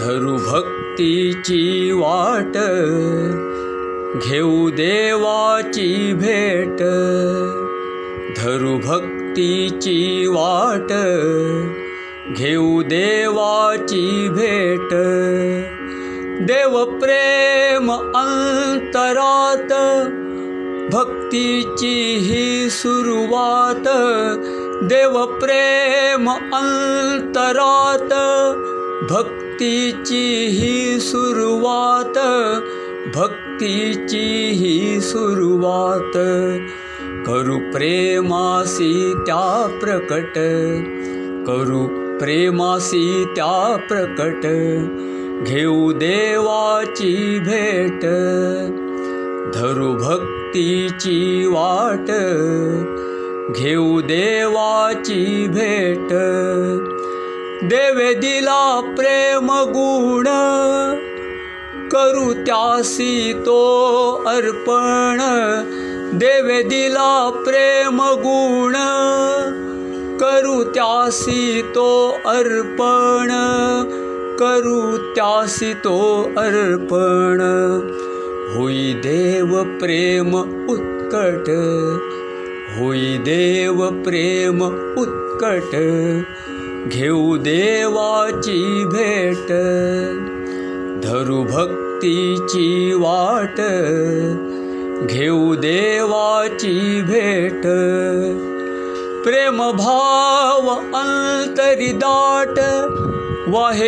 धरु भक्तीची वाट घेऊ देवाची भेट धरु भक्तीची वाट घेऊ देवाची भेट। देव प्रेम अंतरात भक्तीची ही सुरुवात देव प्रेम अंतरात भक्तीची ही सुरुवात भक्तीची ही सुरुवात। करू प्रेमासी त्या प्रकट करू प्रेमासी त्या प्रकट घेऊ देवाची भेट वाट घेऊ देवाची भेट. देवे दिला प्रेम गुण. करू त्यासी तो अर्पण. देवे दिला प्रेम गुण. करू त्यासी तो अर्पण. करू त्यासी तो अर्पण. होई देव प्रेम उत्कट होई देव प्रेम उत्कट घेऊ देवाची भेट धरु भक्तीची वाट घेऊ देवाची भेट. प्रेम भाव अंतरी दाट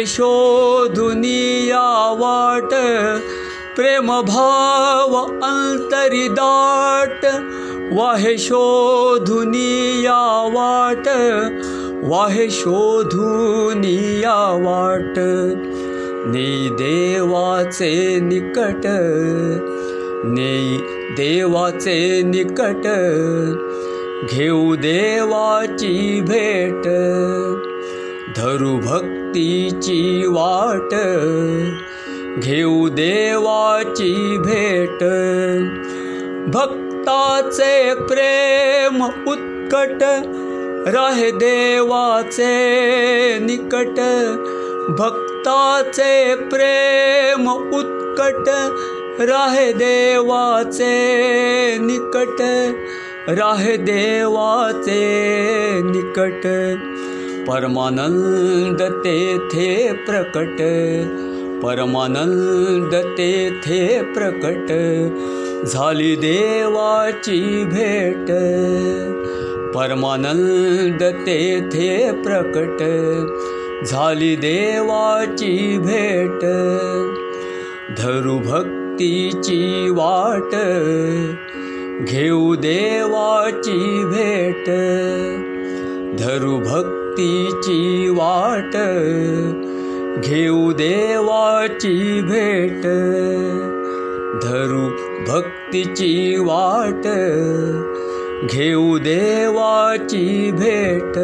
शोधुनिया वाट प्रेम भाव अंतरी दाट वाहे शोधुनिया वाट वाहे शोधुनिया वाट। नेई देवाचे निकट नेई देवाचे निकट घेऊ देवाची भेट धरु भक्तीची वाट घेऊ देवाची भेट. भक्ताचे प्रेम उत्कट राहे देवाचे निकट. भक्ताचे प्रेम उत्कट राहे देवाचे निकट. राहे देवाचे निकट. परमानंद तेथे प्रकट परमानंद तेथे प्रकट झाली देवाची भेट. तेथे प्रकट झाली देवाची भेट. धरु भक्तीची वाट घेऊ देवाची भेट. धरु भक्तीची वाट घेऊ देवाची भेट धरु भक्तीची वाट घेऊ देवाची भेट.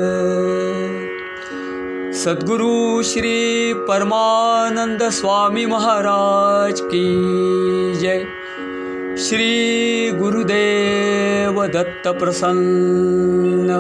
सद्गुरु श्री परमानंद स्वामी महाराज की जय. श्री गुरुदेव दत्त प्रसन्न